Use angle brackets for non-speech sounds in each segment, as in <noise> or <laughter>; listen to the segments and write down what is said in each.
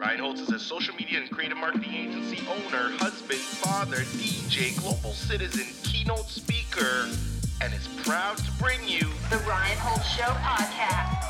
Ryan Holtz is a social media and creative marketing agency owner, husband, father, DJ, global citizen, keynote speaker, and is proud to bring you The Ryan Holtz Show podcast.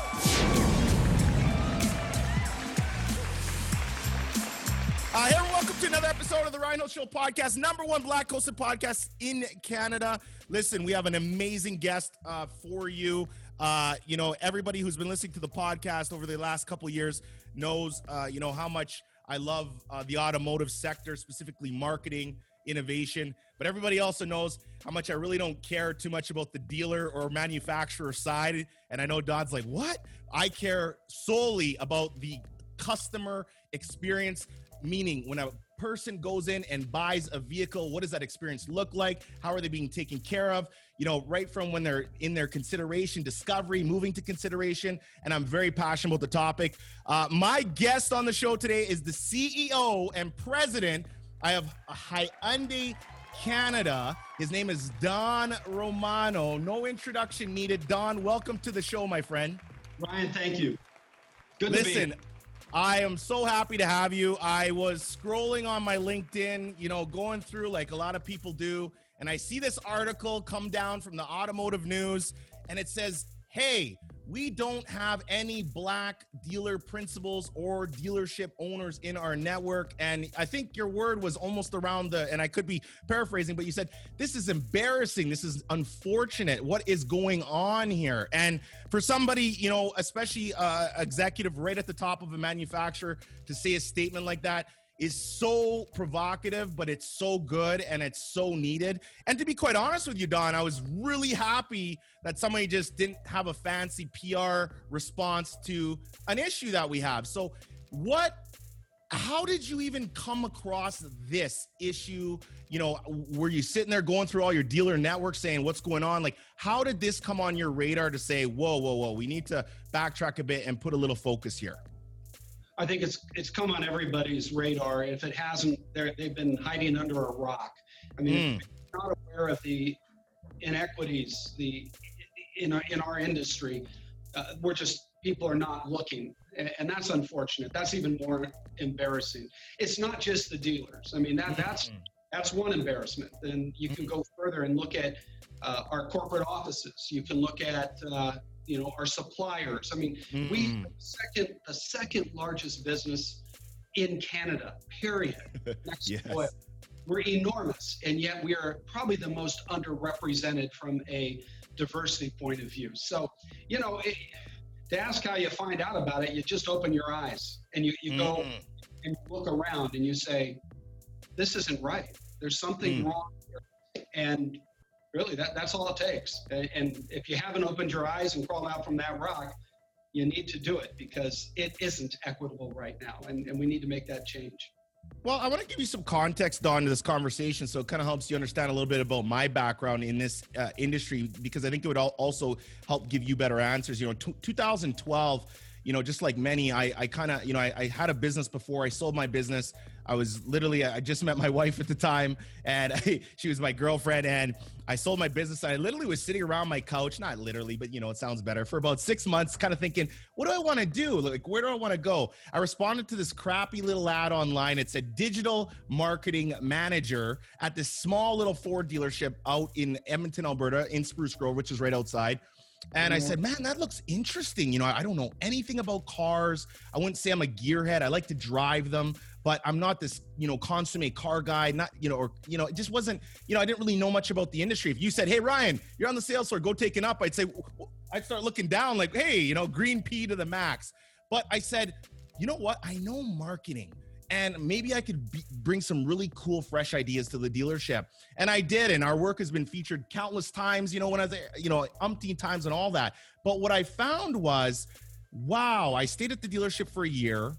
Uh, hey, everyone, welcome to another episode of the Ryan Holtz Show podcast, number one black hosted podcast in Canada. Listen, we have an amazing guest uh, for you. Uh, you know, everybody who's been listening to the podcast over the last couple years knows, uh, you know, how much I love uh, the automotive sector, specifically marketing, innovation. But everybody also knows how much I really don't care too much about the dealer or manufacturer side. And I know Don's like, what? I care solely about the customer experience meaning when a person goes in and buys a vehicle what does that experience look like? How are they being taken care of? You know right from when they're in their consideration discovery moving to consideration and i'm very passionate about the topic. Uh, my guest on the show today is the ceo and president i have a hyundai canada. His name is don romano. No introduction needed. Don welcome to the show my friend. Ryan, thank you. Good to be Listen. I am so happy to have you. I was scrolling on my LinkedIn, you know, going through like a lot of people do, and I see this article come down from the automotive news, and it says, Hey, we don't have any black dealer principals or dealership owners in our network. And I think your word was almost around the, and I could be paraphrasing, but you said, This is embarrassing. This is unfortunate. What is going on here? And for somebody, you know, especially uh, executive right at the top of a manufacturer to say a statement like that is so provocative, but it's so good and it's so needed. And to be quite honest with you, Don, I was really happy that somebody just didn't have a fancy PR response to an issue that we have. So, what how did you even come across this issue? You know, were you sitting there going through all your dealer network saying what's going on? Like, how did this come on your radar to say, whoa, whoa, whoa, we need to backtrack a bit and put a little focus here? I think it's it's come on everybody's radar. If it hasn't, they've been hiding under a rock. I mean, you're not aware of the inequities the in our, in our industry, uh, we're just people are not looking, and, and that's unfortunate. That's even more embarrassing. It's not just the dealers. I mean, that that's that's one embarrassment. Then you can go further and look at uh, our corporate offices. You can look at uh, you know our suppliers. I mean, we Mm. second the second largest business in Canada. Period. <laughs> Next to oil. We're enormous, and yet we are probably the most underrepresented from a diversity point of view. So, you know, it, to ask how you find out about it, you just open your eyes and you, you go Mm. and look around and you say, this isn't right. There's something Mm. wrong here. And really, that, that's all it takes. And, if you haven't opened your eyes and crawled out from that rock, you need to do it because it isn't equitable right now. And, and we need to make that change. Well, I want to give you some context, Don, to this conversation, so it kind of helps you understand a little bit about my background in this uh, industry, because I think it would also help give you better answers. You know, t- 2012, you know, just like many, I, I kind of, you know, I, I had a business before. I sold my business. I was literally, I just met my <laughs> wife at the time, and I, <laughs> she was my girlfriend, and I sold my business. I literally was sitting around my couch, not literally, but you know, it sounds better, for about six months, kind of thinking, what do I want to do? Like, where do I want to go? I responded to this crappy little ad online. It said digital marketing manager at this small little Ford dealership out in Edmonton, Alberta, in Spruce Grove, which is right outside. And I said, man, that looks interesting. You know, I don't know anything about cars. I wouldn't say I'm a gearhead. I like to drive them, but I'm not this, you know, consummate car guy. Not, you know, or, you know, it just wasn't, you know, I didn't really know much about the industry. If you said, hey, Ryan, you're on the sales floor, go take it up, I'd say, I'd start looking down like, hey, you know, green pea to the max. But I said, you know what? I know marketing and maybe I could bring some really cool, fresh ideas to the dealership. And I did, and our work has been featured countless times. You know, when I was, you know, umpteen times and all that. But what I found was, wow! I stayed at the dealership for a year.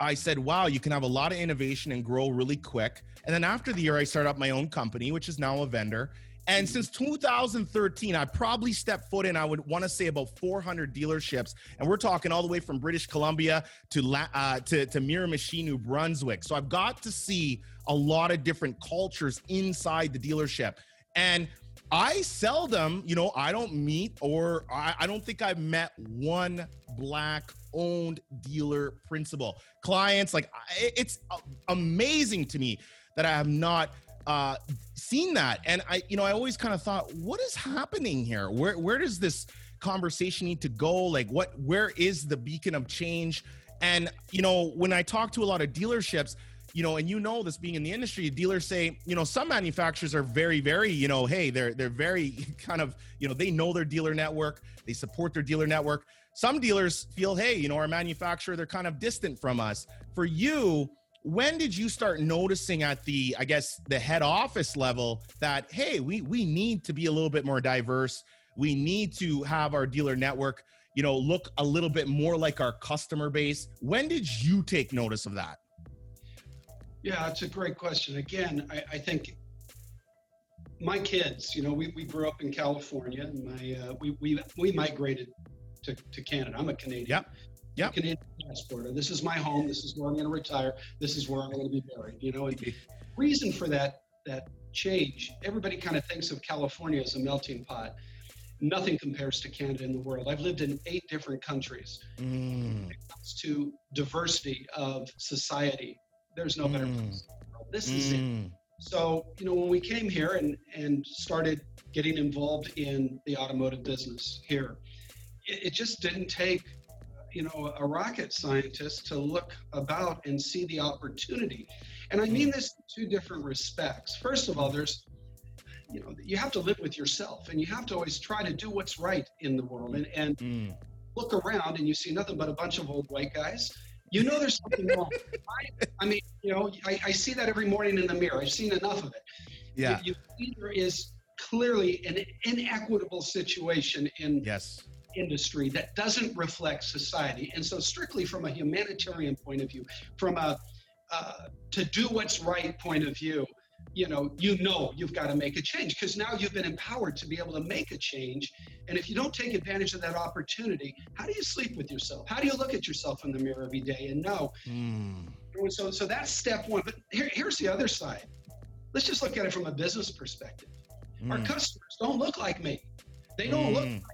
I said, wow, you can have a lot of innovation and grow really quick. And then after the year, I started up my own company, which is now a vendor. And since 2013, I probably stepped foot in, I would want to say about 400 dealerships. And we're talking all the way from British Columbia to, La- uh, to, to Miramichi, New Brunswick. So I've got to see a lot of different cultures inside the dealership. And I seldom, you know, I don't meet or I, I don't think I've met one black owned dealer principal. Clients, like it's amazing to me that I have not uh, seen that. And I, you know, I always kind of thought, what is happening here? Where where does this conversation need to go? Like, what where is the beacon of change? And you know, when I talk to a lot of dealerships, you know, and you know this being in the industry, dealers say, you know, some manufacturers are very, very, you know, hey, they're they're very <laughs> kind of, you know, they know their dealer network, they support their dealer network. Some dealers feel, hey, you know, our manufacturer, they're kind of distant from us. For you, when did you start noticing at the i guess the head office level that hey we we need to be a little bit more diverse. We need to have our dealer network you know look a little bit more like our customer base? When did you take notice of that? Yeah it's a great question. Again i, I think my kids you know we, we grew up in california and my uh, we, we we migrated to, to canada. I'm a canadian. Yep yeah. Canadian passport, or this is my home, this is where I'm going to retire, this is where I'm going to be buried. You know, and the reason for that that change, everybody kind of thinks of California as a melting pot. Nothing compares to Canada in the world. I've lived in eight different countries. Mm. When it comes to diversity of society, there's no better mm. place. This mm. is it. Mm. So, you know, when we came here and, and started getting involved in the automotive business here, it, it just didn't take you know a rocket scientist to look about and see the opportunity. And i mean this in two different respects. First of all there's you know you have to live with yourself and you have to always try to do what's right in the world. And, and mm. look around and you see nothing but a bunch of old white guys. You know there's something wrong. <laughs> I, I, mean you know I, I, see that every morning in the mirror. I've seen enough of it. Yeah. You, you there is clearly an inequitable situation in yes industry that doesn't reflect society. And so, strictly from a humanitarian point of view, from a uh, to do what's right point of view, you know, you know you've got to make a change because now you've been empowered to be able to make a change. And if you don't take advantage of that opportunity, how do you sleep with yourself? How do you look at yourself in the mirror every day and know? Mm. So, so that's step one. But here, here's the other side. Let's just look at it from a business perspective. Mm. Our customers don't look like me. They don't mm. look like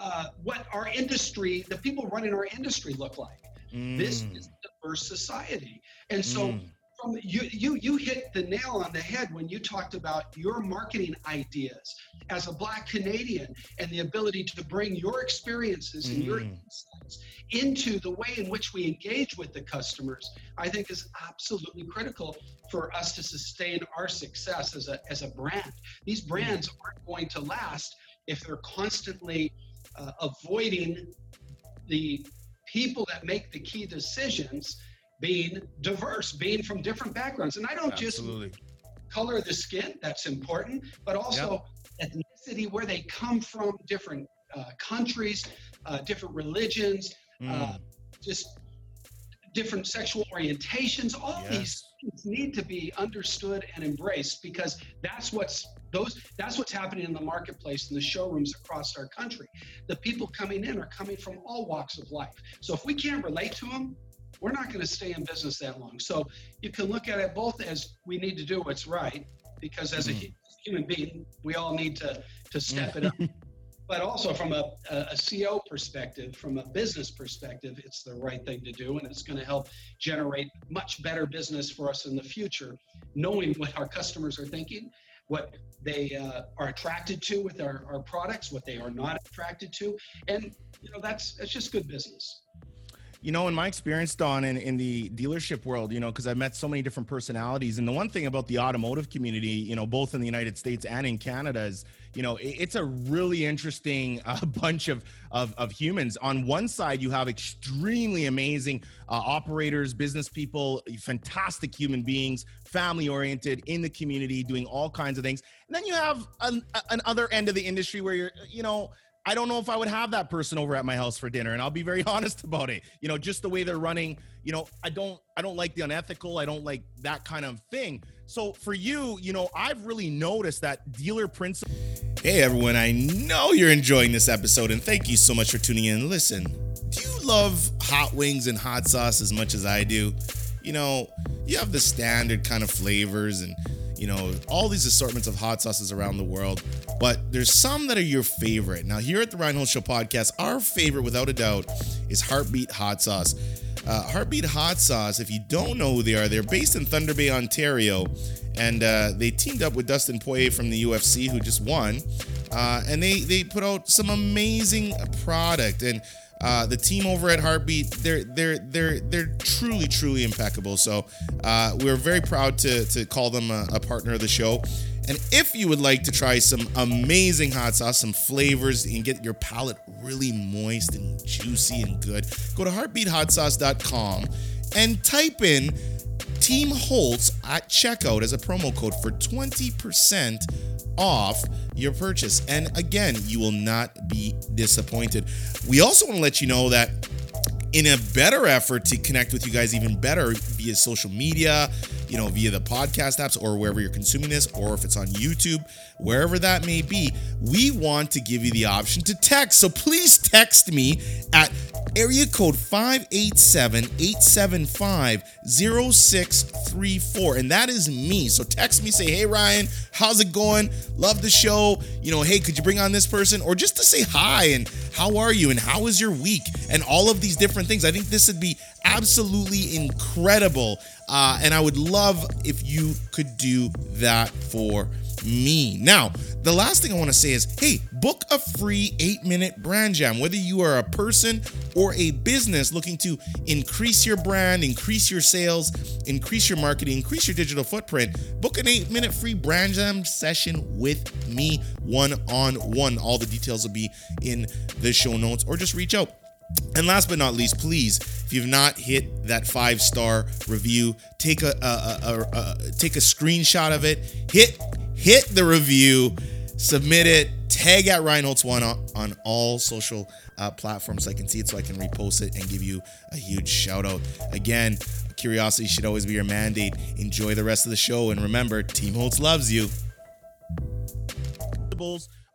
uh, what our industry, the people running our industry look like. Mm. This is a diverse society. And so mm. from you, you, you hit the nail on the head when you talked about your marketing ideas as a black Canadian and the ability to bring your experiences mm. and your mm. insights into the way in which we engage with the customers, I think is absolutely critical for us to sustain our success as a, as a brand. These mm. brands aren't going to last if they're constantly uh, avoiding the people that make the key decisions being diverse, being from different backgrounds. And I don't Absolutely. just color the skin, that's important, but also yep. ethnicity, where they come from, different uh, countries, uh, different religions, mm. just different sexual orientations. All yes. these things need to be understood and embraced because that's what's those that's what's happening in the marketplace in the showrooms across our country. The people coming in are coming from all walks of life. So if we can't relate to them we're not going to stay in business that long. So you can look at it both as we need to do what's right because as a mm. human being we all need to to step it up <laughs> but also from a, a, CO perspective, from a business perspective, it's the right thing to do, and it's going to help generate much better business for us in the future, knowing what our customers are thinking what they uh, are attracted to with our, our products, what they are not attracted to, and you know that's that's just good business. You know, in my experience, Don, in, in the dealership world, you know, because I've met so many different personalities, and the one thing about the automotive community, you know, both in the United States and in Canada, is you know, it's a really interesting <laughs> uh, bunch of, of, of humans. On one side, you have extremely amazing uh, operators, business people, fantastic human beings, family oriented in the community, doing all kinds of things. And then you have an, an other end of the industry where you're, you know, I don't know if I would have that person over at my house for dinner and I'll be very <laughs> honest about it. You know, just the way they're running, you know, I don't I don't like the unethical, I don't like that kind of thing. So for you, you know, I've really noticed that dealer principal Hey everyone, I know you're enjoying this episode and thank you so much for tuning in. Listen, do you love hot wings and hot sauce as much as I do? You know, you have the standard kind of flavors and you know, all these assortments of hot sauces around the world, but there's some that are your favorite. Now, here at the Ryan Holtz Show podcast, our favorite, without a doubt, is Heartbeat Hot Sauce. Uh, Heartbeat Hot Sauce, if you don't know who they are, they're based in Thunder Bay, Ontario, and uh, they teamed up with Dustin Poirier from the UFC, who just won, uh, and they they put out some amazing product and. Uh, the team over at Heartbeat, they're they're they're they're truly truly impeccable. So uh, we're very proud to to call them a, a partner of the show. And if you would like to try some amazing hot sauce, some flavors, and get your palate really moist and juicy and good, go to heartbeathotsauce.com and type in Team Holtz at checkout as a promo code for 20% off your purchase. And again, you will not be disappointed. We also want to let you know that in a better effort to connect with you guys even better via social media, you know, via the podcast apps or wherever you're consuming this, or if it's on YouTube, wherever that may be, we want to give you the option to text. So please text me at area code 587-875-0634 and that is me. So text me say hey ryan how's it going? Love the show. You know hey could you bring on this person? Or just to say hi and how are you and how was your week and all of these different things. I think this would be absolutely incredible. Uh, and i would love if you could do that for me. Now, the last thing I want to say is hey, book a free eight minute brand jam. Whether you are a person or a business looking to increase your brand, increase your sales, increase your marketing, increase your digital footprint, book an eight minute free brand jam session with me one on one. All the details will be in the show notes or just reach out. And last but not least, please, if you've not hit that five star review, take a, a, a, a, take a screenshot of it, hit hit the review, submit it, tag at Reinholds One on, on all social uh, platforms so I can see it so I can repost it and give you a huge shout out. Again, curiosity should always be your mandate. Enjoy the rest of the show and remember, Team Holtz loves you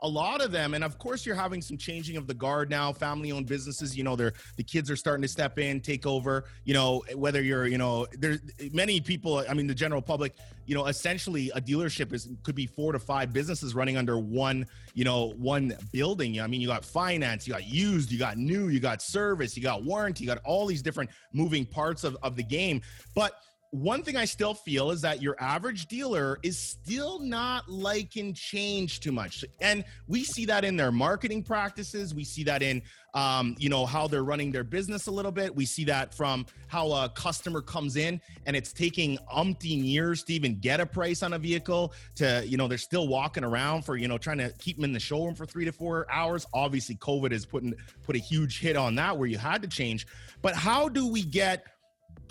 a lot of them and of course you're having some changing of the guard now. Family owned businesses you know they're the kids are starting to step in take over you know whether you're you know there's many people i mean the general public you know essentially a dealership is could be four to five businesses running under one you know one building. I mean you got finance you got used you got new you got service you got warranty you got all these different moving parts of, of the game. But one thing I still feel is that your average dealer is still not liking change too much, and we see that in their marketing practices. We see that in, um, you know, how they're running their business a little bit. We see that from how a customer comes in and it's taking umpteen years to even get a price on a vehicle. To you know, they're still walking around for you know trying to keep them in the showroom for three to four hours. Obviously, COVID has put in, put a huge hit on that where you had to change. But how do we get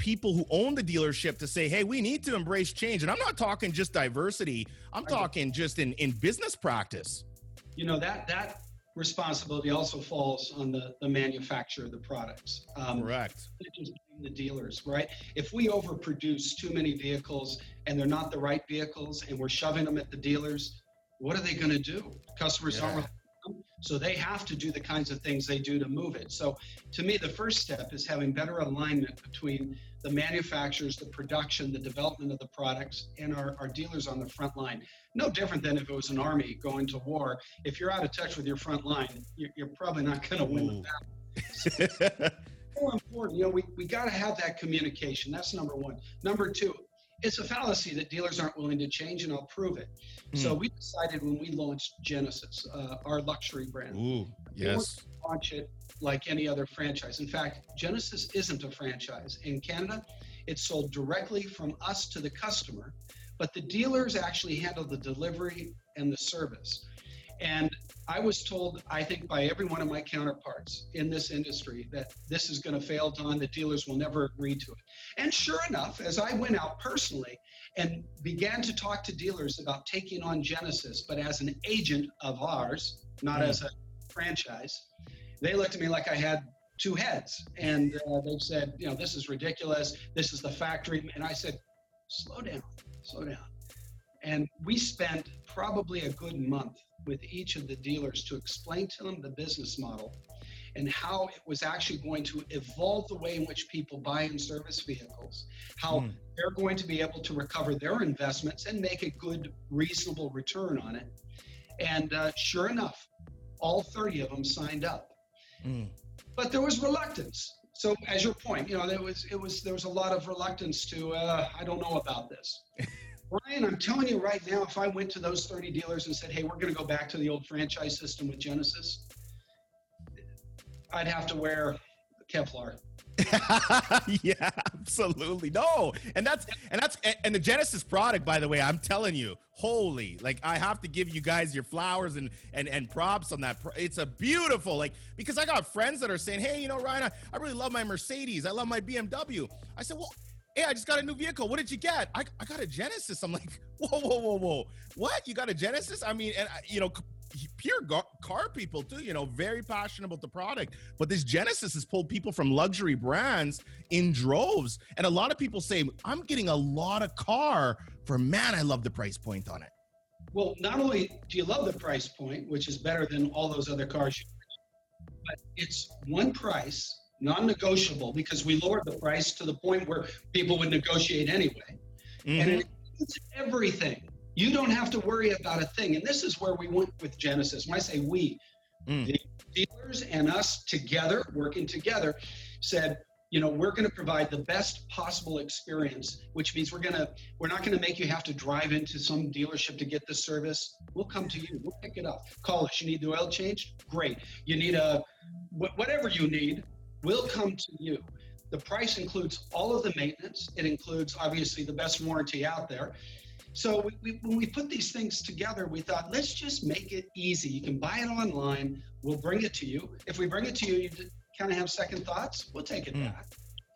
people who own the dealership to say, hey, we need to embrace change. And I'm not talking just diversity, I'm talking just in, in business practice. You know, that that responsibility also falls on the, the manufacturer of the products. Um, Correct. The dealers, right? If we overproduce too many vehicles and they're not the right vehicles and we're shoving them at the dealers, what are they going to do? Customers yeah. aren't so they have to do the kinds of things they do to move it. So to me, the first step is having better alignment between the manufacturers, the production, the development of the products, and our, our dealers on the front line. No different than if it was an army going to war. If you're out of touch with your front line, you're, you're probably not going to win the battle. more important, you know, we, we got to have that communication. That's number one. Number two, it's a fallacy that dealers aren't willing to change, and I'll prove it. Mm. So hmm. we decided when we launched Genesis, uh, our luxury brand, Ooh, yes, launch it like any other franchise. In fact, Genesis isn't a franchise in Canada. It's sold directly from us to the customer, but the dealers actually handle the delivery and the service. And I was told, I think, by every one of my counterparts in this industry that this is going to fail, Don. The dealers will never agree to it. And sure enough, as I went out personally and began to talk to dealers about taking on Genesis, but as an agent of ours, not mm. as a franchise, they looked at me like I had two heads. And uh, they said, you know, this is ridiculous. This is the factory. And I said, slow down, slow down. And we spent probably a good month with each of the dealers to explain to them the business model and how it was actually going to evolve the way in which people buy and service vehicles, how mm. they're going to be able to recover their investments and make a good, reasonable return on it. And uh, sure enough, all 30 of them signed up. Mm. But there was reluctance. So, as your point, you know, there was it was there was a lot of reluctance to uh, I don't know about this. <laughs> Ryan, I'm telling you right now, if I went to those 30 dealers and said, "Hey, we're going to go back to the old franchise system with Genesis," I'd have to wear Kevlar. <laughs> yeah, absolutely. No, and that's and that's and the Genesis product, by the way, I'm telling you, holy, like I have to give you guys your flowers and and and props on that. It's a beautiful, like because I got friends that are saying, hey, you know, Ryan, I, I really love my Mercedes, I love my BMW. I said, well. Hey, I just got a new vehicle. What did you get? I, I got a Genesis. I'm like, <laughs> whoa, whoa, whoa, whoa. What? You got a Genesis? I mean, and you know, pure car people too you know very passionate about the product. But this genesis has pulled people from luxury brands in droves. And a lot of people say i'm getting a lot of car for man i love the price point on it. Well not only do you love the price point which is better than all those other cars you but it's one price non-negotiable because we lowered the price to the point where people would negotiate anyway. Mm-hmm. and it's everything you don't have to worry about a thing. And this is where we went with Genesis. When I say we, mm. the dealers and us together, working together, said, you know, we're going to provide the best possible experience, which means we're going to, we're not going to make you have to drive into some dealership to get the service. We'll come to you. We'll pick it up. Call us. You need the oil change? Great. You need a, whatever you need, we'll come to you. The price includes all of the maintenance. It includes obviously the best warranty out there. So we, we, when we put these things together, we thought, let's just make it easy. You can buy it online. We'll bring it to you. If we bring it to you, you kind of have second thoughts. We'll take it mm. back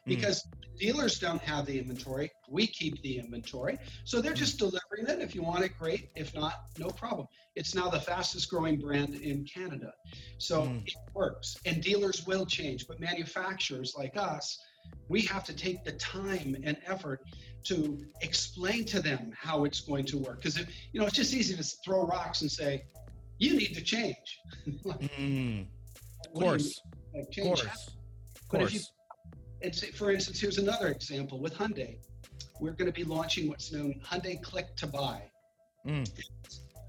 because mm. dealers don't have the inventory. We keep the inventory. So they're just delivering it. If you want it, great. If not, no problem. It's now the fastest growing brand in Canada. So mm. it works. And dealers will change, but manufacturers like us, we have to take the time and effort to explain to them how it's going to work. Because you know, it's just easy to throw rocks and say, "You need to change." <laughs> like, mm, of course, like, change of course, of course. You, and say, for instance, here's another example with Hyundai. We're going to be launching what's known Hyundai Click to Buy. Mm.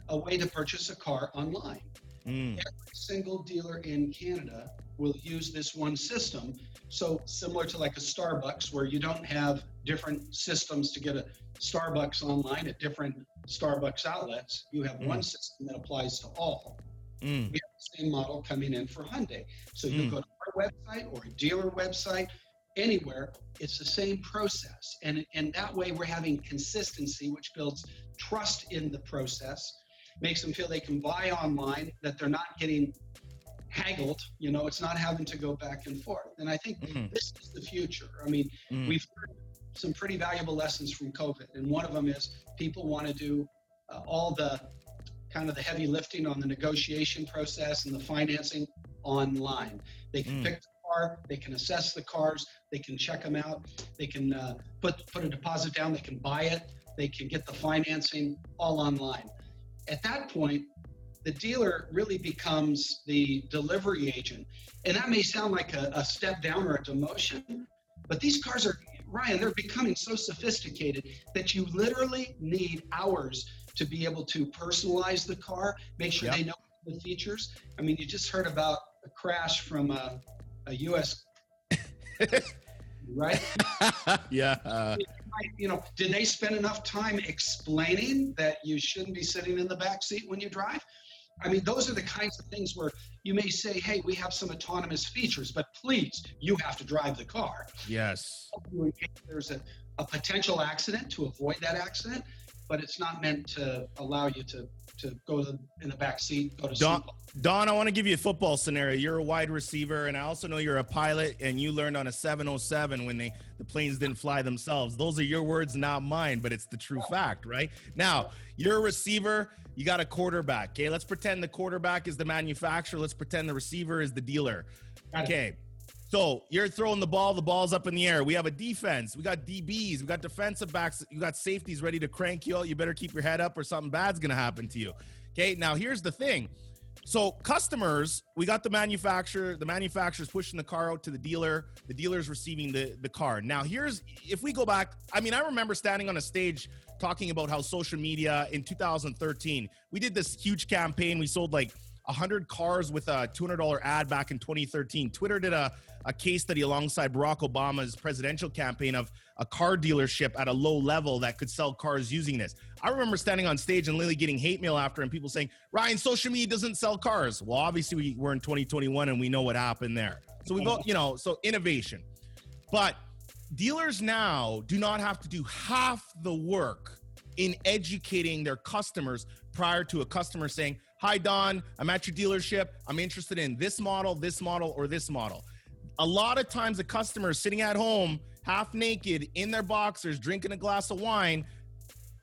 a way to purchase a car online. Mm. Every single dealer in Canada will use this one system. So similar to like a Starbucks, where you don't have different systems to get a Starbucks online at different Starbucks outlets, you have mm. one system that applies to all. Mm. We have the same model coming in for Hyundai. So you mm. go to our website or a dealer website, anywhere, it's the same process. And, and that way we're having consistency, which builds trust in the process, makes them feel they can buy online, that they're not getting haggled. You know, it's not having to go back and forth. And I think mm. this is the future. I mean, mm. we've heard some pretty valuable lessons from COVID, and one of them is people want to do uh, all the kind of the heavy lifting on the negotiation process and the financing online. They can mm. pick the car, they can assess the cars, they can check them out, they can uh, put put a deposit down, they can buy it, they can get the financing all online. At that point, the dealer really becomes the delivery agent. And that may sound like a, a step down or a demotion, but these cars are, Ryan, they're becoming so sophisticated that you literally need hours to be able to personalize the car, make sure yep. they know the features. I mean, you just heard about a crash from a, a U.S. <laughs> right? yeah. Uh, <laughs> you know, did they spend enough time explaining that you shouldn't be sitting in the back seat when you drive? I mean, those are the kinds of things where you may say, hey, we have some autonomous features, but please, you have to drive the car. Yes. In case there's a, a potential accident to avoid that accident, but it's not meant to allow you to to go to, in the back seat, go to Don, Don, I want to give you a football scenario. You're a wide receiver, and I also know you're a pilot, and you learned on a 707 when they the planes didn't fly themselves. Those are your words, not mine, but it's the true fact, right? Now, you're a receiver, you got a quarterback. Okay, let's pretend the quarterback is the manufacturer. Let's pretend the receiver is the dealer. Okay. So you're throwing the ball, the ball's up in the air. We have a defense, we got DBs, we got defensive backs, you got safeties ready to crank you out. You better keep your head up or something bad's gonna happen to you. Okay, now here's the thing. So customers, we got the manufacturer, the manufacturer's pushing the car out to the dealer, the dealer's receiving the, the car. Now here's if we go back, I mean, I remember standing on a stage talking about how social media in 2013, we did this huge campaign. We sold like 100 cars with a $200 ad back in 2013. Twitter did a, a case study alongside Barack Obama's presidential campaign of a car dealership at a low level that could sell cars using this. I remember standing on stage and literally getting hate mail after and people saying, Ryan, social media doesn't sell cars. Well, obviously we, we're in 2021 and we know what happened there. So we've, you know, so innovation. But dealers now do not have to do half the work in educating their customers prior to a customer saying, Hi, Don, I'm at your dealership. I'm interested in this model, this model, or this model. A lot of times, the customer is sitting at home, half naked, in their boxers, drinking a glass of wine,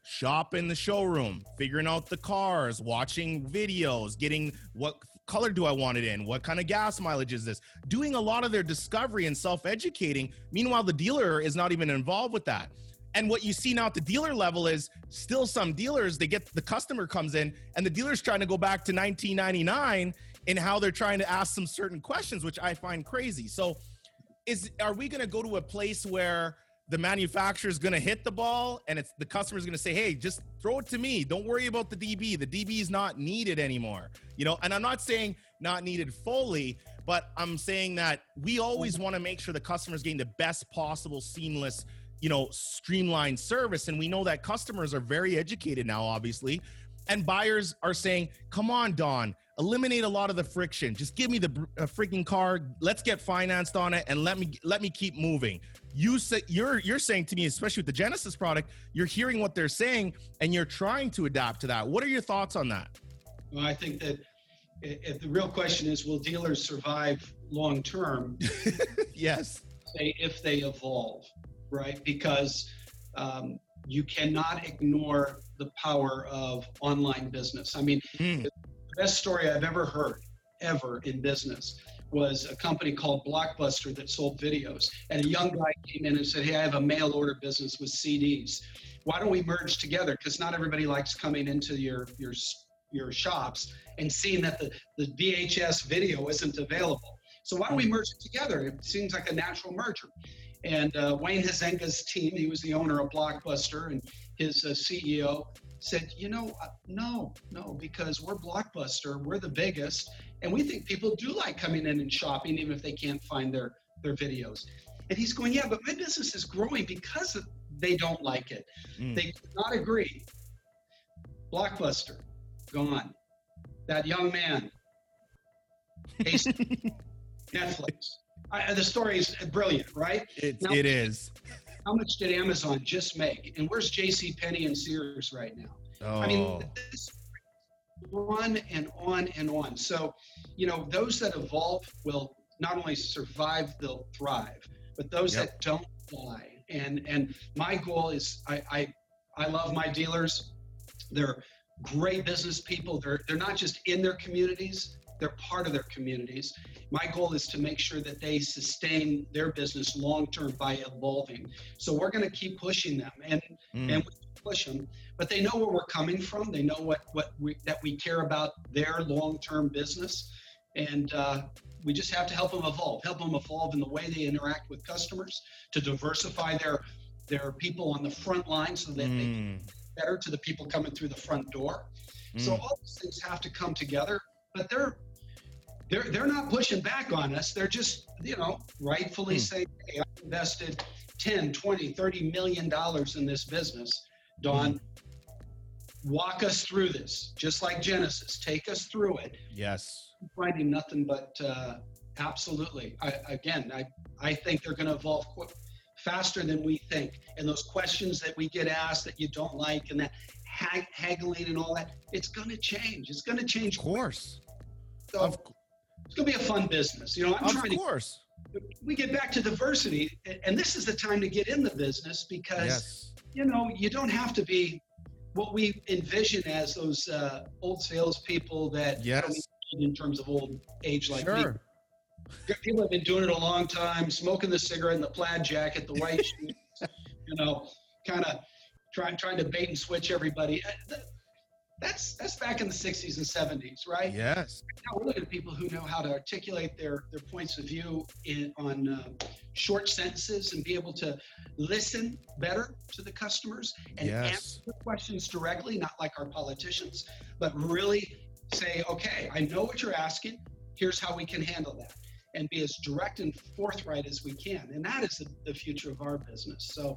shop in the showroom, figuring out the cars, watching videos, getting what color do I want it in? What kind of gas mileage is this? Doing a lot of their discovery and self educating. Meanwhile, the dealer is not even involved with that. And what you see now at the dealer level is still some dealers, they get the customer comes in and the dealer's trying to go back to 1999 in how they're trying to ask some certain questions, which I find crazy. So is are we going to go to a place where the manufacturer is going to hit the ball and it's the customer is going to say hey just throw it to me. Don't worry about the db the db is not needed anymore. You know and i'm not saying not needed fully but i'm saying that we always want to make sure the customer is getting the best possible seamless you know streamlined service. And we know that customers are very educated now obviously. And buyers are saying come on don eliminate a lot of the friction. Just give me the uh, freaking car. Let's get financed on it and let me let me keep moving. You say you're you're saying to me especially with the genesis product you're hearing what they're saying and you're trying to adapt to that. What are your thoughts on that? Well i think that if the real question is will dealers survive long term? <laughs> Yes. If they evolve right? Because um, you cannot ignore the power of online business. I mean, mm. the best story I've ever heard, ever in business, was a company called Blockbuster that sold videos. And a young guy came in and said, Hey, I have a mail order business with CDs. Why don't we merge together? Because not everybody likes coming into your, your, your shops and seeing that the, the VHS video isn't available. So why don't we hmm. merge it together? It seems like a natural merger. And uh, Wayne Huizenga's team, he was the owner of Blockbuster, and his uh, CEO said, you know, uh, no, no, because we're Blockbuster, we're the biggest, and we think people do like coming in and shopping, even if they can't find their their videos. And he's going, yeah, but my business is growing because they don't like it. Mm. They do not agree. Blockbuster, gone. That young man, <laughs> Netflix. I, the story is brilliant, right? It, now, it is. How much did Amazon just make? And where's J.C. Penney and Sears right now? Oh. I mean, oh. this on and on and on. So, you know, those that evolve will not only survive, they'll thrive. But those yep. that don't die. And and my goal is I, I I love my dealers. They're great business people. They're they're not just in their communities, they're part of their communities. My goal is to make sure that they sustain their business long term by evolving. So we're going to keep pushing them and mm. and push them, but they know where we're coming from. They know what what we, that we care about their long term business, and uh, we just have to help them evolve. Help them evolve in the way they interact with customers to diversify their their people on the front line so that mm. they better to the people coming through the front door. Mm. So all these things have to come together, but they're they're they're not pushing back on us. They're just, you know, rightfully hmm. saying, hey, I invested 10, 20, 30 million dollars in this business. Don, hmm. walk us through this, just like Genesis. Take us through it. Yes. I'm finding nothing but uh, absolutely. I, again, I, I think they're going to evolve quick, faster than we think. And those questions that we get asked that you don't like and that hag- haggling and all that, it's going to change. It's going to change. Of course. So, of, it's going to be a fun business. You know, I'm of trying course. to. We get back to diversity, and this is the time to get in the business because yes. you know you don't have to be what we envision as those uh, old salespeople that yes. in terms of old age like sure. me. People have been doing it a long time, smoking the cigarette and the plaid jacket, the white <laughs> shoes, you know, kind of trying trying to bait and switch everybody. That's that's back in the 60s and 70s, right? Yes. Now we're looking at people who know how to articulate their their points of view in on uh, short sentences and be able to listen better to the customers and Yes. answer the questions directly, not like our politicians, but really say, okay, I know what you're asking. Here's how we can handle that, and be as direct and forthright as we can. And that is the, the future of our business. So.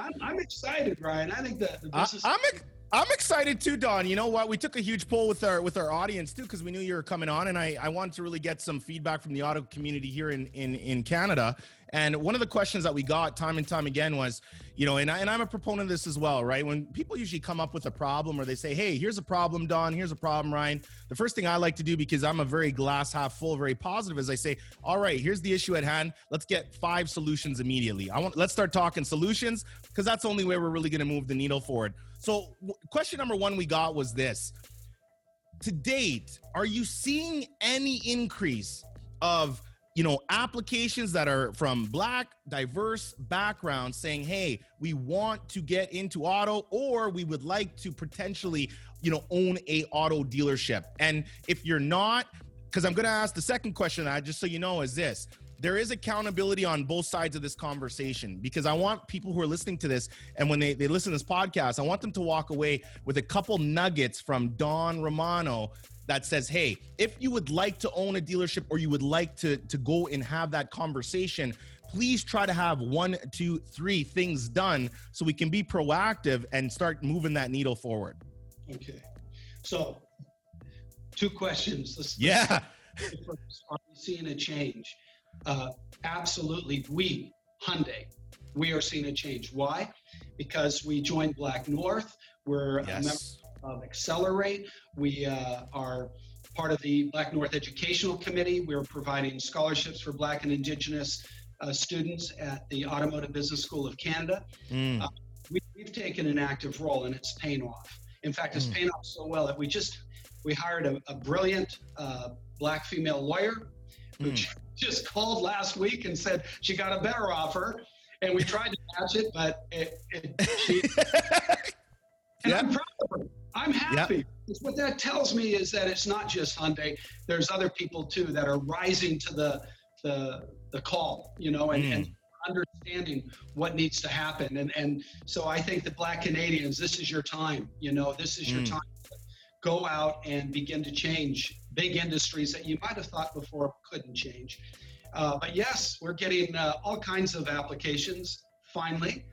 I'm, I'm excited, Ryan. I think that the I, business. I'm ex- I'm excited too, Don. You know what? We took a huge poll with our with our audience too because we knew you were coming on, and I I wanted to really get some feedback from the auto community here in in in Canada. And one of the questions that we got time and time again was, you know, and I, and I'm a proponent of this as well, right? When people usually come up with a problem or they say, "Hey, here's a problem, Don. Here's a problem, Ryan." The first thing I like to do because I'm a very glass half full, very positive, is I say, "All right, here's the issue at hand. Let's get five solutions immediately. I want let's start talking solutions because that's the only way we're really going to move the needle forward." So, question number one we got was this: To date, are you seeing any increase of you know applications that are from black diverse backgrounds saying hey we want to get into auto or we would like to potentially you know own a auto dealership? And if you're not because i'm going to ask the second question i just so you know is this there is accountability on both sides of this conversation because i want people who are listening to this and when they, they listen to this podcast i want them to walk away with a couple nuggets from don romano that says, hey, if you would like to own a dealership or you would like to, to go and have that conversation, please try to have one, two, three things done so we can be proactive and start moving that needle forward. Okay. So, two questions. Let's, Yeah. let's- Are we seeing a change? Uh, absolutely. We, Hyundai, we are seeing a change. Why? Because we joined Black North. We're a member of Accelerate. We uh, are part of the Black North Educational Committee. We're providing scholarships for Black and Indigenous uh, students at the Automotive Business School of Canada. Mm. we, we've taken an active role and it's paying off. In fact, it's Mm. paying off so well that we just we hired a, a brilliant uh, black female lawyer who Mm. Just called last week and said she got a better offer, and we tried to match it, but it, it she, <laughs> and I'm Yeah. proud of her. I'm happy. Because What that tells me is that it's not just Hyundai. There's other people too that are rising to the the, the call, you know, and, and Mm. understanding what needs to happen. And and so I think the Black Canadians, this is your time. You know, this is your Mm. time. Go out and begin to change big industries that you might have thought before couldn't change. Uh, but yes, we're getting uh, all kinds of applications finally,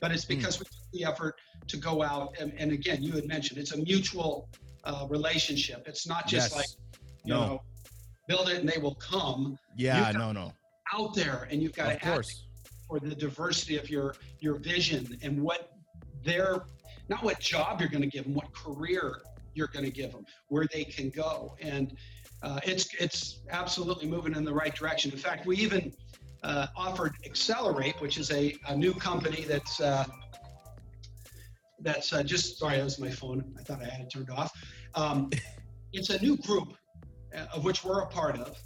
but it's Mm. because we took the effort to go out and, and again, you had mentioned it's a mutual uh, relationship. It's not just Yes. like you No. know, build it and they will come Yeah, no, no. out there, and you've got Of to course. for the diversity of your your vision and what their not what job you're going to give them, what career you're going to give them, where they can go, and uh, it's it's absolutely moving in the right direction. In fact, we even uh, offered Accelerate, which is a, a new company that's uh, that's uh, just sorry, that was my phone. I thought I had it turned off. Um, <laughs> it's a new group uh, of which we're a part of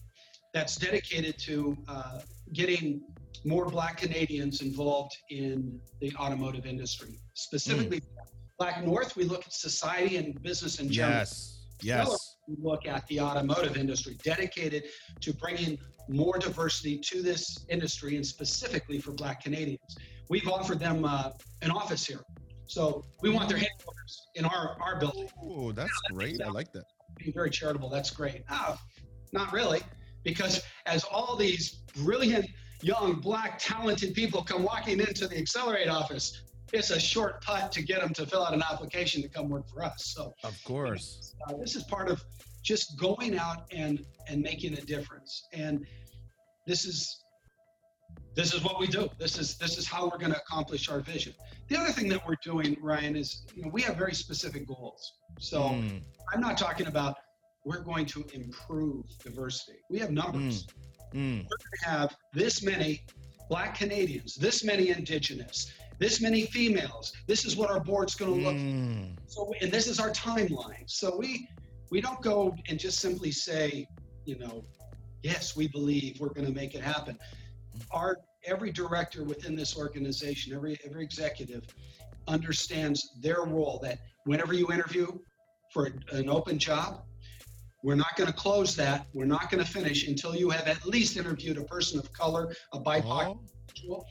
that's dedicated to uh, getting more Black Canadians involved in the automotive industry. Specifically, Black North, we look at society and business in general. Yes. Yes. We look at the automotive industry, dedicated to bringing more diversity to this industry and specifically for Black Canadians. We've offered them uh, an office here. So we want their headquarters in our, our building Oh, that's great. I like that. being very charitable. That's great. Ah, not really, because as all these brilliant, young, black, talented people come walking into the Accelerate office, it's a short putt to get them to fill out an application to come work for us. So Of course. uh, this is part of just going out and and making a difference. And this is this is what we do. This is this is how we're going to accomplish our vision. The other thing that we're doing, Ryan, is you know we have very specific goals. So. Mm. I'm not talking about we're going to improve diversity. We have numbers. Mm. We're going to have this many Black Canadians, this many Indigenous, this many females. This is what our board's going to look. Mm. So, and this is our timeline. So we we don't go and just simply say, you know, yes, we believe we're going to make it happen. Our every director within this organization, every every executive understands their role. That whenever you interview, for an open job, we're not going to close that. We're not going to finish until you have at least interviewed a person of color, a BIPOC Oh, individual.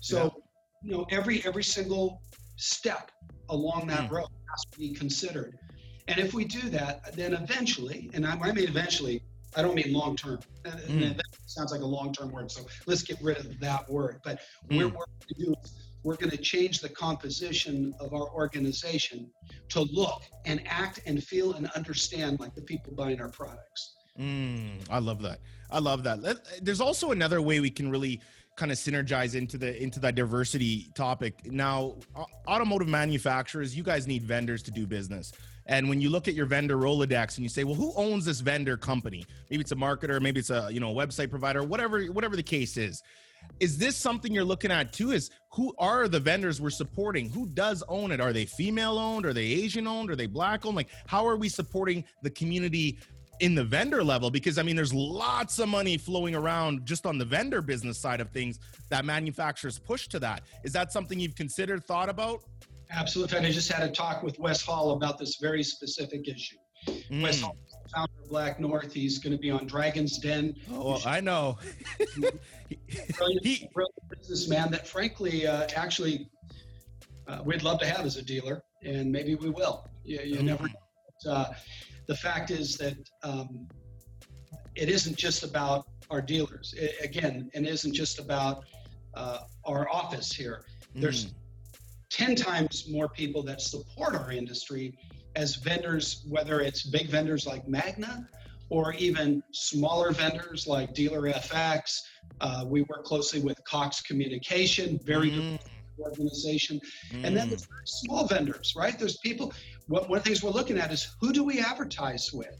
So, you know, every every single step along that Mm. road has to be considered. And if we do that, then eventually, and I, I mean eventually, I don't mean long term. And- and Mm. That sounds like a long term word. So let's get rid of that word. But we're, Mm. what we're going to do is we're going to change the composition of our organization to look and act and feel and understand like the people buying our products. Mm, I love that. I love that. There's also another way we can really kind of synergize into the into that diversity topic. Now, automotive manufacturers, you guys need vendors to do business. And when you look at your vendor Rolodex and you say, well, who owns this vendor company? Maybe it's a marketer, maybe it's a you know website provider, whatever whatever the case is. Is this something you're looking at too? Is who are the vendors we're supporting? Who does own it? Are they female owned? Are they Asian owned? Are they black owned? Like, how are we supporting the community in the vendor level because I mean, there's lots of money flowing around just on the vendor business side of things that manufacturers push to that. Is that something you've considered, thought about? Absolutely. In fact, I just had a talk with Wes Hall about this very specific issue. Wes Mm. Hall, founder of Black North, he's going to be on Dragon's Den. Oh, I know. Brilliant, <laughs> He- brilliant businessman that, frankly, uh, actually, uh, we'd love to have as a dealer, and maybe we will. You, you never. know. But, uh, the fact is that um, it isn't just about our dealers. I again, it isn't just about uh, our office here. There's Mm. 10 times more people that support our industry as vendors, whether it's big vendors like Magna or even smaller vendors like Dealer FX. Uh, we work closely with Cox Communication, very good Mm. organization. And then Mm. there's small vendors, right? There's people, what, one of the things we're looking at is who do we advertise with?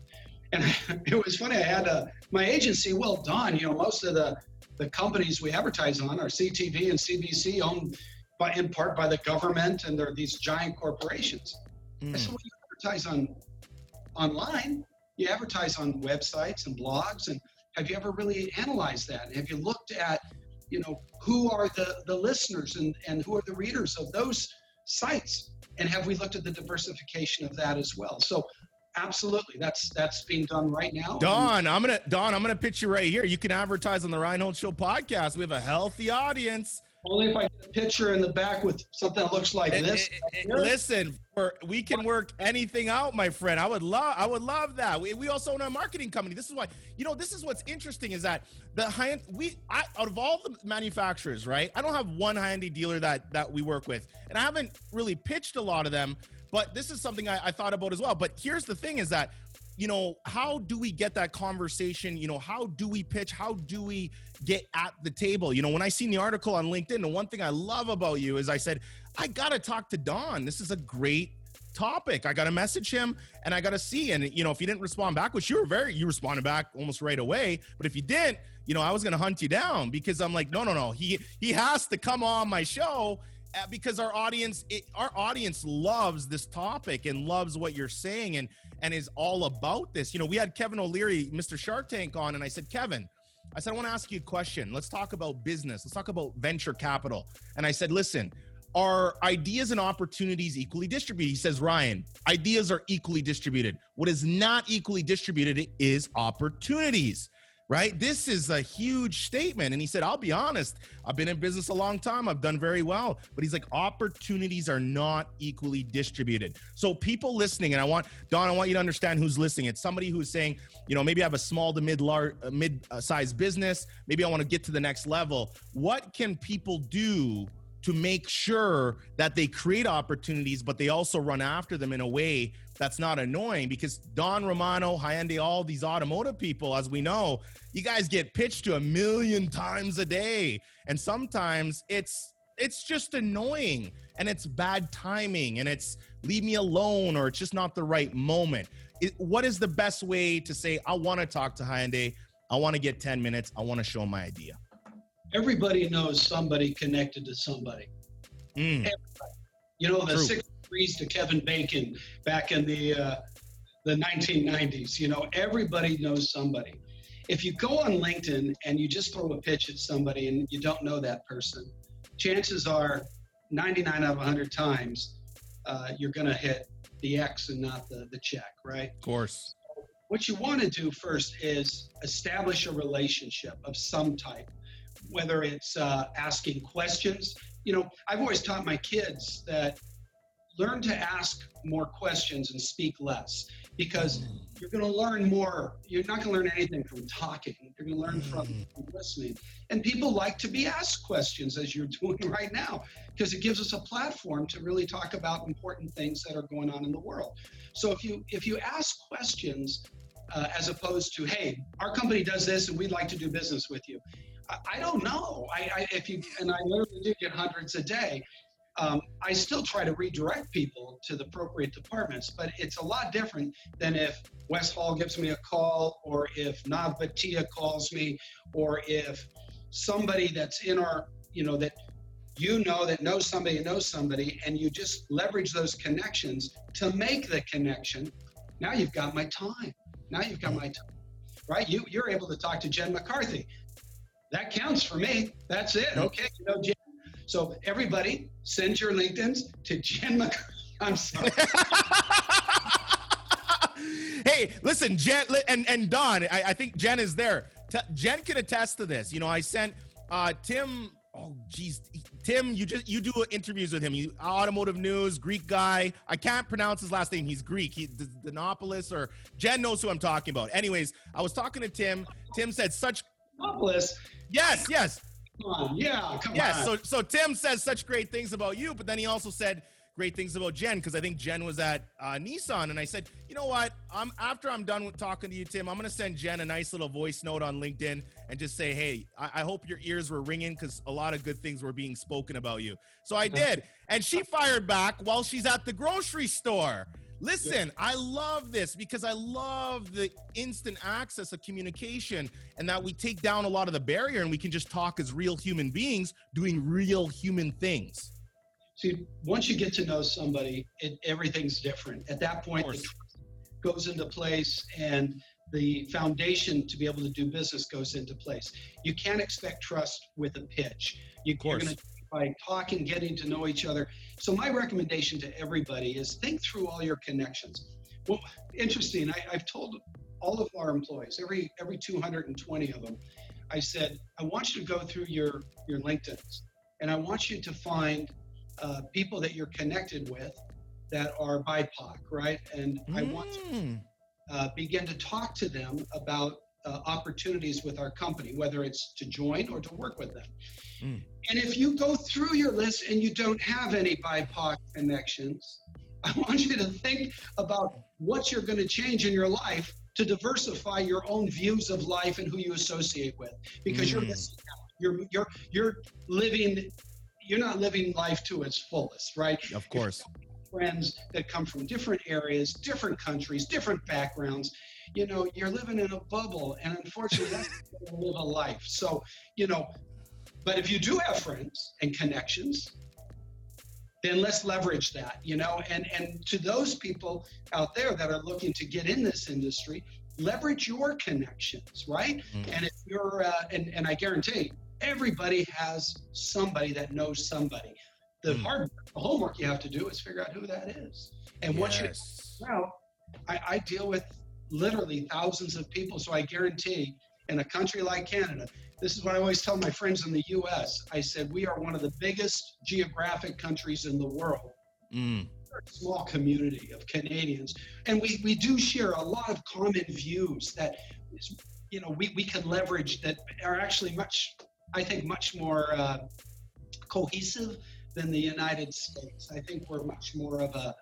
And <laughs> it was funny, I had a, my agency, well done, you know, most of the, the companies we advertise on are CTV and CBC owned by, in part by the government and they're these giant corporations. I Mm. said, well, you advertise on online, you advertise on websites and blogs, and have you ever really analyzed that? Have you looked at, you know, who are the, the listeners and, and who are the readers of those sites? And have we looked at the diversification of that as well? So absolutely, that's that's being done right now. Don, I'm gonna Don, I'm gonna pitch you right here. You can advertise on the Ryan Holtz Show podcast. We have a healthy audience. Only if I get a picture in the back with something that looks like this. eh, eh, Listen, we can work anything out, my friend. I would love, I would love that. We, we also own a marketing company. This is why, you know, this is what's interesting is that the high end, we, I, out of all the manufacturers, right? I don't have one high end dealer that that we work with, and I haven't really pitched a lot of them. But this is something I, I thought about as well. But here's the thing: is that you know, how do we get that conversation? You know, how do we pitch? How do we get at the table? You know, when I seen the article on LinkedIn, the one thing I love about you is I said, I got to talk to Don. This is a great topic. I got to message him and I got to see. And, you know, if you didn't respond back, which you were very, you responded back almost right away. But if you didn't, you know, I was going to hunt you down because I'm like, no, no, no. He, he has to come on my show uh, because our audience it, our audience loves this topic and loves what you're saying and and is all about this. You know we had kevin o'leary mr shark tank on and i said kevin i said i want to ask you a question. Let's talk about business. Let's talk about venture capital. And i said listen are ideas and opportunities equally distributed? He says ryan ideas are equally distributed. What is not equally distributed is opportunities right? This is a huge statement. And he said, I'll be honest, I've been in business a long time. I've done very well. But he's like, opportunities are not equally distributed. So people listening, and I want, Don, I want you to understand who's listening. It's somebody who's saying, you know, maybe I have a small to mid large, uh, mid sized business. Maybe I want to get to the next level. What can people do to make sure that they create opportunities, but they also run after them in a way that's not annoying because Don Romano, Hyundai, all these automotive people, as we know, you guys get pitched to a million times a day. And sometimes it's it's just annoying and it's bad timing and it's leave me alone or it's just not the right moment. It, what is the best way to say, I want to talk to Hyundai? I want to get 10 minutes. I want to show my idea. Everybody knows somebody connected to somebody. Mm, You know, the True. six degrees to Kevin Bacon back in the uh, the 1990s. You know, everybody knows somebody. If you go on LinkedIn and you just throw a pitch at somebody and you don't know that person, chances are 99 out of 100 times uh, you're going to hit the X and not the, the check, right? Of course. What you want to do first is establish a relationship of some type, whether it's uh, asking questions. You know, I've always taught my kids that learn to ask more questions and speak less because you're going to learn more. You're not going to learn anything from talking. You're going to learn from, from listening. And people like to be asked questions as you're <laughs> doing right now because it gives us a platform to really talk about important things that are going on in the world. So if you if you ask questions uh, as opposed to hey, our company does this and we'd like to do business with you. I, don't know. I, I if you and I literally do get hundreds a day um, I still try to redirect people to the appropriate departments, but it's a lot different than if Wes Hall gives me a call or if Nav Bhatia calls me or if somebody that's in our, you know, that you know that knows somebody knows somebody and you just leverage those connections to make the connection. Now you've got my time. Now you've got my time, right? You, you're able to talk to Jen McCarthy. That counts for me. That's it. Okay. You know, Jen, so everybody, send your LinkedIn's to Jen McCarthy. <laughs> I'm sorry. <laughs> hey, listen, Jen and and Don. I, I think Jen is there. T- Jen can attest to this. You know, I sent uh, Tim. Oh, geez, Tim, you just you do interviews with him. You automotive news, Greek guy. I can't pronounce his last name. He's Greek. He Dinopolis or Jen knows who I'm talking about. Anyways, I was talking to Tim. Tim said such. Yes, yes. Come on, yeah, come yeah, on. so so Tim says such great things about you, but then he also said great things about Jen because I think Jen was at uh, Nissan, and I said, you know what? I'm after I'm done with talking to you, Tim. I'm gonna send Jen a nice little voice note on LinkedIn and just say, hey, I, I hope your ears were ringing because a lot of good things were being spoken about you. So I did, and she fired back while she's at the grocery store. Listen, I love this because I love the instant access of communication and that we take down a lot of the barrier and we can just talk as real human beings doing real human things. See, once you get to know somebody, it, everything's different. At that point, the trust goes into place and the foundation to be able to do business goes into place. You can't expect trust with a pitch. You, Of course. You're going to by talking, getting to know each other. So my recommendation to everybody is think through all your connections. Well, interesting. I, I've told all of our employees, every every 220 of them, I said, I want you to go through your your LinkedIn's, and I want you to find uh, people that you're connected with that are BIPOC, right? And I want to Mm. uh, begin to talk to them about uh, opportunities with our company, whether it's to join or to work with them. Mm. And if you go through your list and you don't have any BIPOC connections, I want you to think about what you're going to change in your life to diversify your own views of life and who you associate with, because you're Mm. missing out. You're you're you're living. You're not living life to its fullest, right? Of course. friends that come from different areas, different countries, different backgrounds. You know, you're living in a bubble, and unfortunately, that's how live a life. So, you know, but if you do have friends and connections, then let's leverage that. You know, and and to those people out there that are looking to get in this industry, leverage your connections, right? Mm. And if you're, uh, and and I guarantee everybody has somebody that knows somebody. The Mm. hard the homework you have to do is figure out who that is. And once you Yes. now, I, I deal with literally thousands of people, so I guarantee in a country like Canada, this is what I always tell my friends in the US. I said, we are one of the biggest geographic countries in the world. Mm. We're a small community of Canadians. And we, we do share a lot of common views that, you know, we, we can leverage that are actually much, I think, much more uh, cohesive than the United States. I think we're much more of a,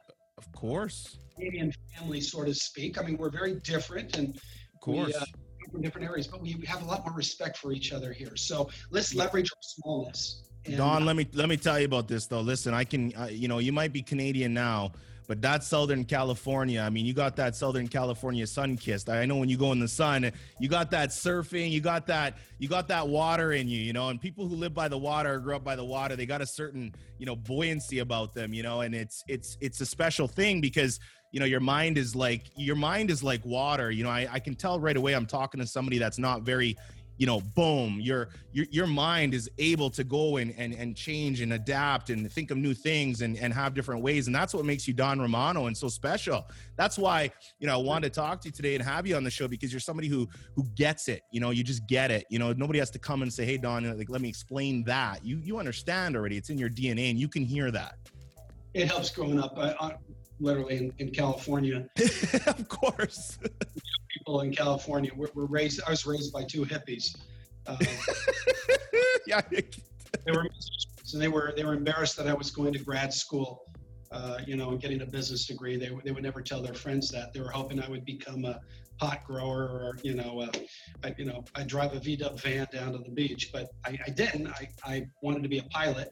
Of course. Canadian family, so to speak. I mean, we're very different and Of course. We, uh, from different areas, but we we have a lot more respect for each other here. So let's leverage our smallness. And, Don, uh, let me let me tell you about this though. Listen, I can, uh, you know, you might be Canadian now, but that's Southern California. I mean, you got that Southern California sun kissed. I know when you go in the sun, you got that surfing, you got that, you got that water in you, you know. And people who live by the water, or grew up by the water, they got a certain, you know, buoyancy about them, you know. And it's it's it's a special thing because you know your mind is like your mind is like water. You know, I, I can tell right away. I'm talking to somebody that's not very you know, boom, your your your mind is able to go and and and change and adapt and think of new things and and have different ways. And that's what makes you Don Romano and so special. That's why, you know, I wanted to talk to you today and have you on the show because you're somebody who who gets it. You know, you just get it. You know, nobody has to come and say, "Hey, Don, like let me explain that." You you understand already. It's in your DNA, and you can hear that. It helps growing up, uh, uh, literally in, in California. <laughs> of course. People in California were, were raised. I was raised by two hippies. Uh, <laughs> yeah. they were and they were they were embarrassed that I was going to grad school. Uh, you know, and getting a business degree. They, they would never tell their friends that. They were hoping I would become a pot grower or, you know, uh, I, you know, I drive a VW van down to the beach, but I, I didn't. I, I wanted to be a pilot.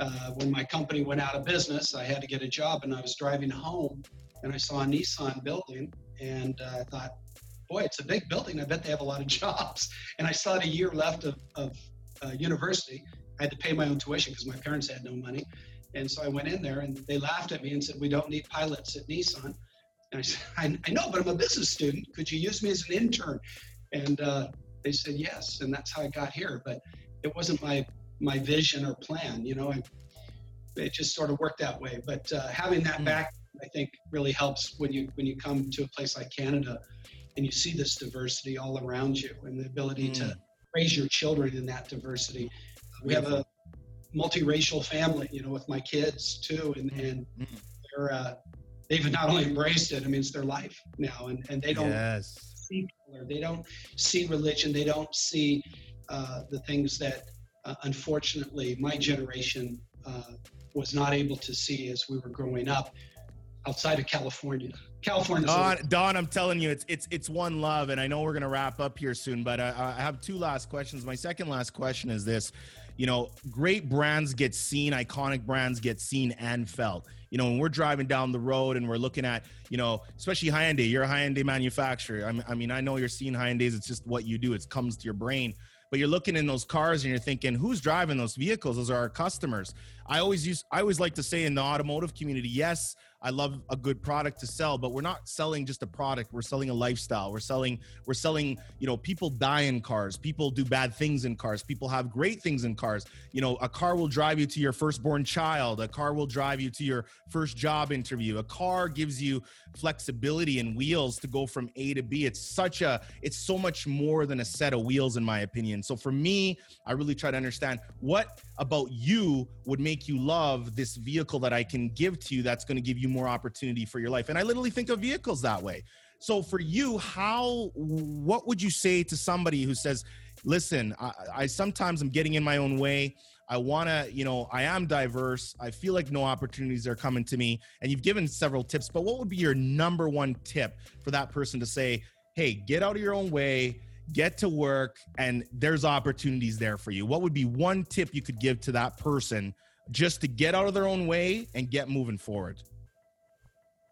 Uh, when my company went out of business, I had to get a job and I was driving home and I saw a Nissan building and uh, I thought, boy, it's a big building. I bet they have a lot of <laughs> jobs. And I saw it a year left of, of uh, university. I had to pay my own tuition because my parents had no money. And so I went in there and they laughed at me and said, We don't need pilots at Nissan. And I said, I, I know, but I'm a business student. Could you use me as an intern? And uh, they said, Yes. And that's how I got here. But it wasn't my my vision or plan. You know, and it just sort of worked that way. But uh, having that Mm. back, I think, really helps when you when you come to a place like Canada and you see this diversity all around you and the ability to Mm. raise your children in that diversity. We have a multiracial family, you know, with my kids too, and and Mm. they're uh, they've not only embraced it. I mean, it's their life now, and and they don't Yes. see color, they don't see religion, they don't see uh, the things that uh, unfortunately my generation uh, was not able to see as we were growing up outside of California. California. Don, Don, I'm telling you, it's it's it's one love, and I know we're gonna wrap up here soon, but I, I have two last questions. My second last question is this: you know, great brands get seen, iconic brands get seen and felt. You know, when we're driving down the road and we're looking at, you know, especially Hyundai, you're a Hyundai manufacturer. I mean, I mean, I know you're seeing Hyundai's. It's just what you do. It comes to your brain. But you're looking in those cars and you're thinking, who's driving those vehicles? Those are our customers. I always use, I always like to say in the automotive community, yes, I love a good product to sell, but we're not selling just a product. We're selling a lifestyle. We're selling, we're selling, you know, people die in cars. People do bad things in cars. People have great things in cars. You know, a car will drive you to your firstborn child. A car will drive you to your first job interview. A car gives you flexibility and wheels to go from A to B. It's such a, it's so much more than a set of wheels, in my opinion. So for me, I really try to understand what about you would make you love this vehicle that I can give to you that's going to give you more opportunity for your life. And I literally think of vehicles that way. So for you, how what would you say to somebody who says, "Listen, I, sometimes I'm getting in my own way. I want to, you know, I am diverse. I feel like no opportunities are coming to me." And you've given several tips, but what would be your number one tip for that person to say, "Hey, get out of your own way." get to work and there's opportunities there for you what would be one tip you could give to that person just to get out of their own way and get moving forward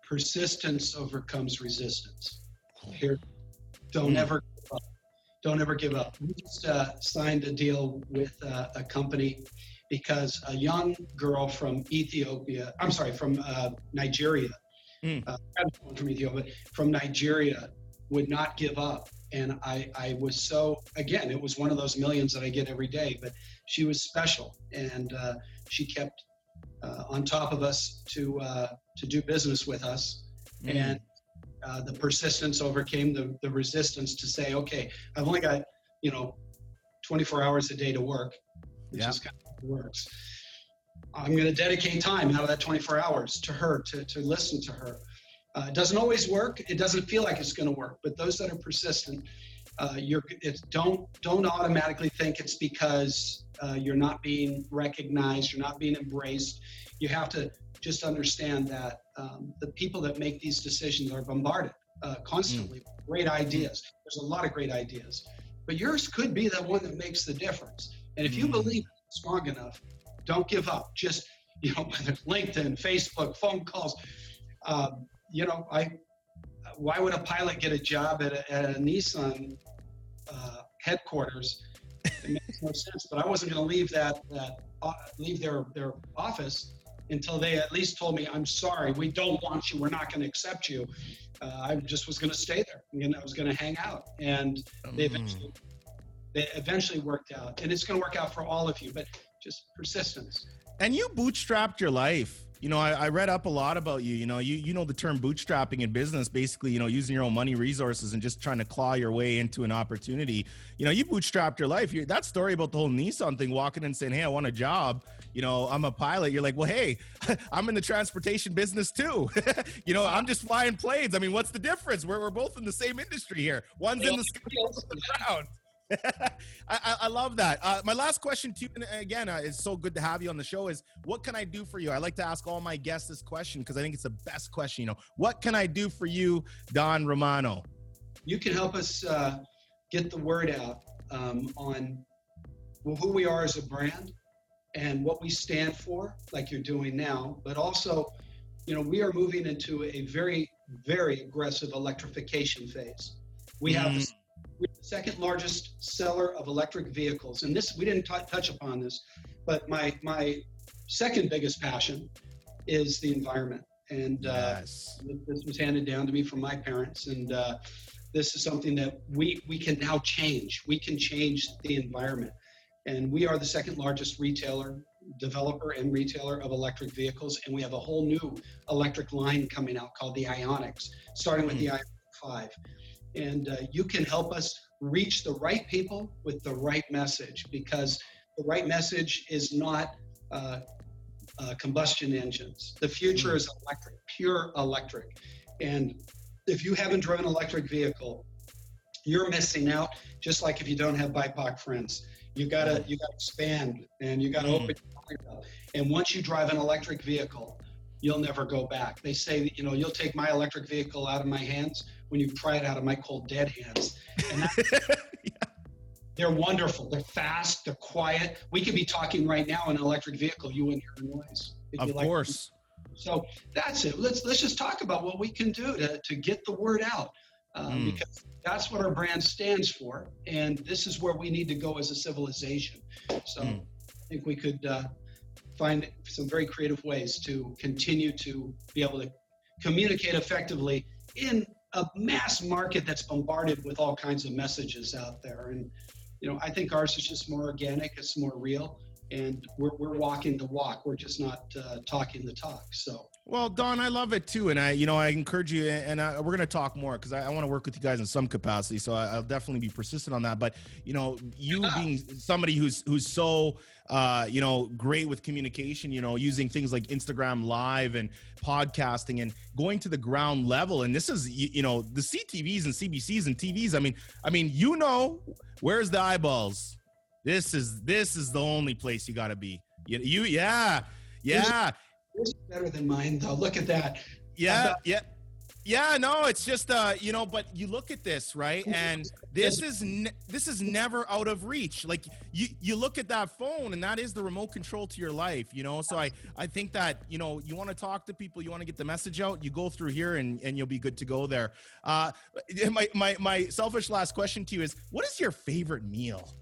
persistence overcomes resistance. Here, don't ever give up. Don't ever give up. We just uh, signed a deal with uh, a company because a young girl from Ethiopia, I'm sorry, from uh, Nigeria, mm. uh, from Ethiopia, from Nigeria, would not give up. And I, I was so, again, it was one of those millions that I get every day, but she was special. And uh, she kept uh, on top of us to, uh, to do business with us Mm. and uh, the persistence overcame the, the resistance to say, okay, I've only got, you know, 24 hours a day to work, which Yeah. is kind of how it works. I'm going to dedicate time out of that 24 hours to her, to, to listen to her. Uh, it doesn't always work. It doesn't feel like it's going to work, but those that are persistent, uh, you're it's, don't don't automatically think it's because uh, you're not being recognized, you're not being embraced. You have to just understand that um, the people that make these decisions are bombarded uh, constantly with great ideas. There's a lot of great ideas, but yours could be the one that makes the difference. And if you Mm. believe it's strong enough, don't give up. Just you know, <laughs> whether it's LinkedIn, Facebook, phone calls. Um, you know, I why would a pilot get a job at a, at a Nissan uh, headquarters? It makes no sense. But I wasn't going to leave that that uh, leave their their office until they at least told me, "I'm sorry, we don't want you. We're not going to accept you." Uh, I just was going to stay there, and I was going to hang out. And they Mm. eventually that eventually worked out, and it's going to work out for all of you. But just persistence. And you bootstrapped your life. You know, I, I, read up a lot about you. You know, you you know the term bootstrapping in business, basically, you know, using your own money, resources, and just trying to claw your way into an opportunity. You know, you bootstrapped your life. you that story about the whole Nissan thing, walking in and saying, "Hey, I want a job." You know, I'm a pilot. You're like, "Well, hey, <laughs> I'm in the transportation business too." <laughs> you know, I'm just flying planes. I mean, what's the difference? We're we're both in the same industry here. One's in the sky, one's on the ground. <laughs> I, I, love that. Uh, my last question to you, and again, uh, it's so good to have you on the show. Is what can I do for you? I like to ask all my guests this question because I think it's the best question. You know, what can I do for you, Don Romano? You can help us uh, get the word out um, on well, who we are as a brand and what we stand for, like you're doing now. But also, you know, we are moving into a very, very aggressive electrification phase. We have mm we're the second largest seller of electric vehicles. And this, we didn't t- touch upon this, but my, my second biggest passion is the environment. And uh, yes. this was handed down to me from my parents. And uh, this is something that we, we can now change. We can change the environment. And we are the second largest retailer, developer, and retailer of electric vehicles. And we have a whole new electric line coming out called the Ioniqs, starting with mm. the Ioniq 5 and uh, you can help us reach the right people with the right message because the right message is not uh, uh, combustion engines. The future is electric, pure electric. And if you haven't driven an electric vehicle, you're missing out. Just like if you don't have BIPOC friends, you gotta you gotta expand and you gotta mm. open. And once you drive an electric vehicle, you'll never go back. They say, you know, you'll take my electric vehicle out of my hands when you pry it out of my cold dead hands. <laughs> Yeah. they're wonderful. They're fast. They're quiet. We could be talking right now in an electric vehicle. You wouldn't hear a noise. Of like course. So that's it. Let's let's just talk about what we can do to, to get the word out. Um, mm. Because that's what our brand stands for, and this is where we need to go as a civilization. So mm. I think we could uh, find some very creative ways to continue to be able to communicate effectively in a mass market that's bombarded with all kinds of messages out there. And, you know, I think ours is just more organic, it's more real, and we're, we're walking the walk. We're just not uh, talking the talk. So, well, Don, I love it too, and I, you know, I encourage you, and I, we're going to talk more because I, I want to work with you guys in some capacity. So I, will definitely be persistent on that. But you know, you yeah. being somebody who's who's so, uh, you know, great with communication, you know, using things like Instagram Live and podcasting and going to the ground level. And this is, you, you know, the CTVs and CBCs and TVs. I mean, I mean, you know, where's the eyeballs? This is this is the only place you got to be. You, you, yeah, yeah. Yours is better than mine, though. Look at that. Yeah, yeah. Yeah, no, it's just uh, you know, but you look at this, right? And this is ne- this is never out of reach. Like you you look at that phone and that is the remote control to your life, you know? So I I think that, you know, you want to talk to people, you want to get the message out, you go through here and and you'll be good to go there. Uh my my my selfish last question to you is what is your favorite meal?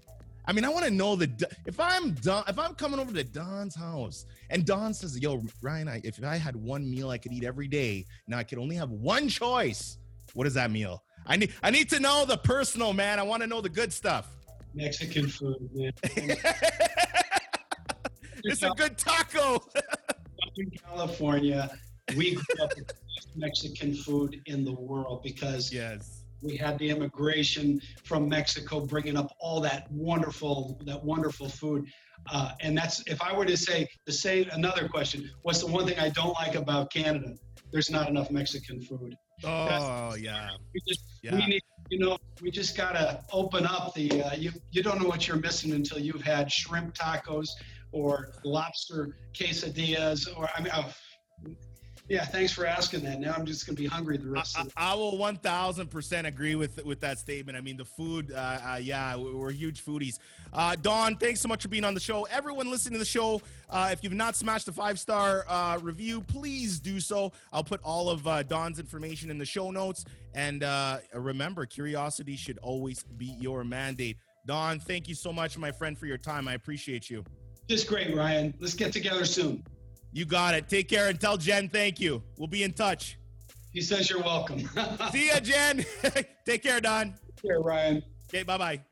I mean, I want to know the if I'm Don, if I'm coming over to Don's house and Don says, "Yo, Ryan, I, if I had one meal I could eat every day, now I could only have one choice. What is that meal? I need I need to know the personal, man. I want to know the good stuff. Mexican food, man. <laughs> it's a good taco. in California, we grew up with the best Mexican food in the world because yes we had the immigration from Mexico bringing up all that wonderful that wonderful food. Uh, and that's if I were to say the same another question, what's the one thing I don't like about Canada? There's not enough Mexican food. Oh that's, yeah. We just yeah. we need you know we just gotta open up the uh, you you don't know what you're missing until you've had shrimp tacos or lobster quesadillas or I mean. Oh, yeah, thanks for asking that. Now I'm just going to be hungry the rest I, of the I will 1000% agree with with that statement. I mean, the food, uh, uh, yeah, we're huge foodies. Uh, Don, thanks so much for being on the show. Everyone listening to the show, uh, if you've not smashed the five star uh, review, please do so. I'll put all of uh, Don's information in the show notes. And remember, curiosity should always be your mandate. Don, thank you so much, my friend, for your time. I appreciate you. Just great, Ryan. Let's get together soon. You got it. Take care and tell Jen thank you. We'll be in touch. He says you're welcome. <laughs> See ya, Jen. <laughs> Take care, Don. Take care, Ryan. Okay, bye bye.